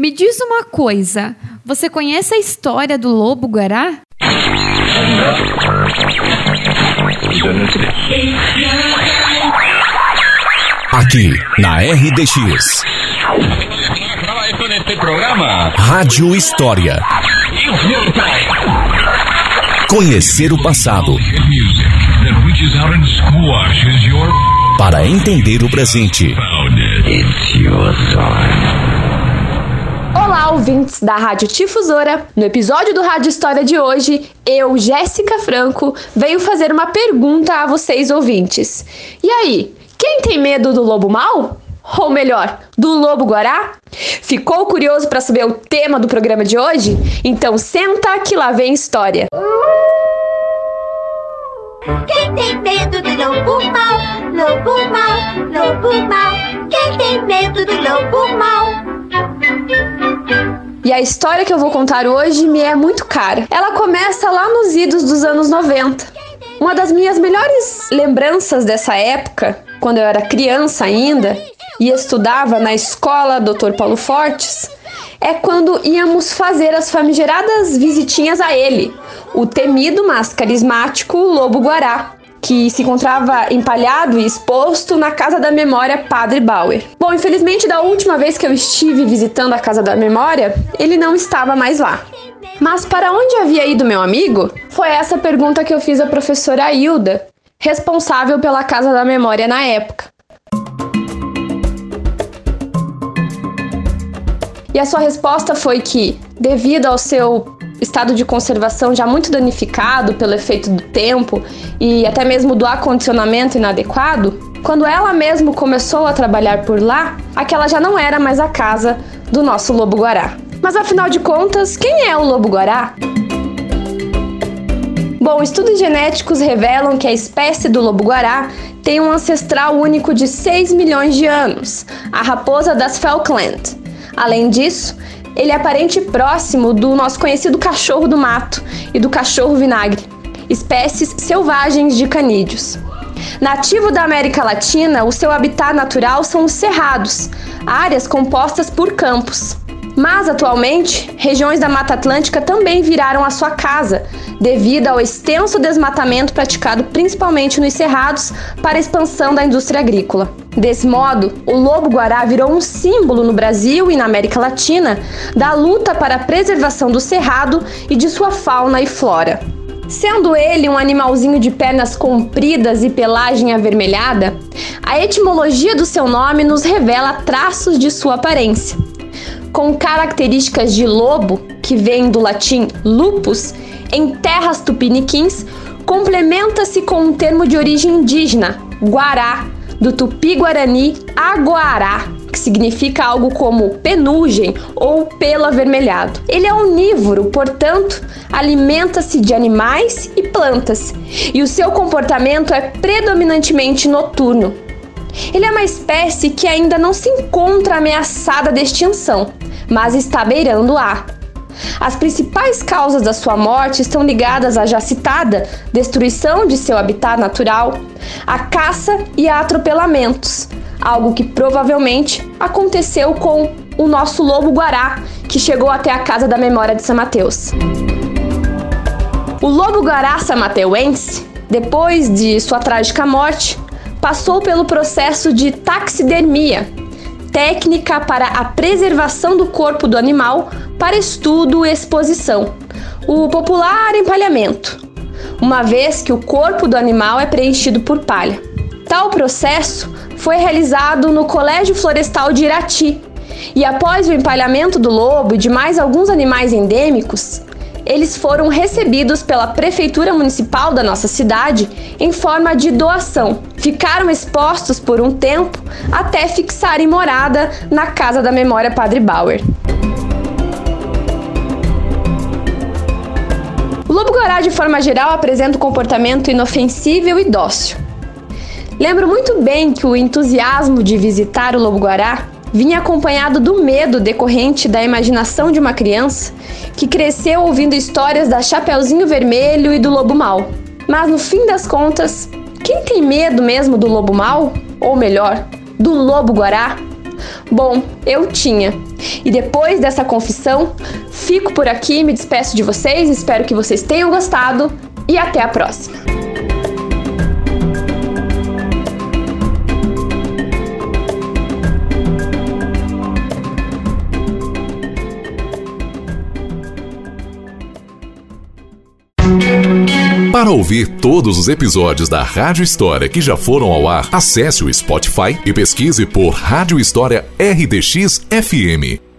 Me diz uma coisa, você conhece a história do lobo guará? Aqui na RDX. Rádio História. Conhecer o passado. Para entender o presente. Olá, ouvintes da Rádio Tifusora. No episódio do Rádio História de hoje, eu, Jéssica Franco, venho fazer uma pergunta a vocês ouvintes. E aí, quem tem medo do lobo mal? Ou melhor, do lobo guará? Ficou curioso para saber o tema do programa de hoje? Então senta que lá vem história. Quem tem medo do lobo mal? Lobo mal, lobo mal. Quem tem medo do lobo mal? E a história que eu vou contar hoje me é muito cara. Ela começa lá nos idos dos anos 90. Uma das minhas melhores lembranças dessa época, quando eu era criança ainda e estudava na escola Dr. Paulo Fortes, é quando íamos fazer as famigeradas visitinhas a ele, o temido, mas carismático Lobo Guará, que se encontrava empalhado e exposto na Casa da Memória Padre Bauer. Bom, infelizmente, da última vez que eu estive visitando a Casa da Memória, ele não estava mais lá. Mas para onde havia ido meu amigo? Foi essa pergunta que eu fiz à professora Hilda, responsável pela Casa da Memória na época. E a sua resposta foi que, devido ao seu estado de conservação já muito danificado pelo efeito do tempo e até mesmo do acondicionamento inadequado, quando ela mesmo começou a trabalhar por lá, aquela já não era mais a casa do nosso lobo guará. Mas afinal de contas, quem é o lobo guará? Bom, estudos genéticos revelam que a espécie do lobo-guará tem um ancestral único de 6 milhões de anos, a raposa das Falkland. Além disso, ele é parente próximo do nosso conhecido cachorro do mato e do cachorro vinagre, espécies selvagens de canídeos. Nativo da América Latina, o seu habitat natural são os cerrados, áreas compostas por campos. Mas atualmente, regiões da Mata Atlântica também viraram a sua casa, devido ao extenso desmatamento praticado principalmente nos cerrados para a expansão da indústria agrícola. Desse modo, o lobo-guará virou um símbolo no Brasil e na América Latina da luta para a preservação do cerrado e de sua fauna e flora. Sendo ele um animalzinho de pernas compridas e pelagem avermelhada, a etimologia do seu nome nos revela traços de sua aparência com características de lobo, que vem do latim lupus, em terras tupiniquins, complementa-se com um termo de origem indígena, guará, do tupi-guarani aguará, que significa algo como penugem ou pelo avermelhado. Ele é onívoro, portanto, alimenta-se de animais e plantas, e o seu comportamento é predominantemente noturno. Ele é uma espécie que ainda não se encontra ameaçada de extinção, mas está beirando a. As principais causas da sua morte estão ligadas à já citada destruição de seu habitat natural, a caça e a atropelamentos, algo que provavelmente aconteceu com o nosso lobo guará, que chegou até a casa da memória de São Mateus. O lobo guará samateuense, depois de sua trágica morte, passou pelo processo de taxidermia, técnica para a preservação do corpo do animal para estudo e exposição, o popular empalhamento, uma vez que o corpo do animal é preenchido por palha. Tal processo foi realizado no Colégio Florestal de Irati, e após o empalhamento do lobo e de mais alguns animais endêmicos, eles foram recebidos pela prefeitura municipal da nossa cidade em forma de doação. Ficaram expostos por um tempo até fixarem morada na Casa da Memória Padre Bauer. O lobo-guará, de forma geral, apresenta um comportamento inofensível e dócil. Lembro muito bem que o entusiasmo de visitar o lobo-guará vinha acompanhado do medo decorrente da imaginação de uma criança que cresceu ouvindo histórias da Chapeuzinho Vermelho e do Lobo Mal. Mas no fim das contas, quem tem medo mesmo do lobo mal? Ou melhor, do lobo guará? Bom, eu tinha. E depois dessa confissão, fico por aqui, me despeço de vocês, espero que vocês tenham gostado e até a próxima. Para ouvir todos os episódios da Rádio História que já foram ao ar, acesse o Spotify e pesquise por Rádio História RDX FM.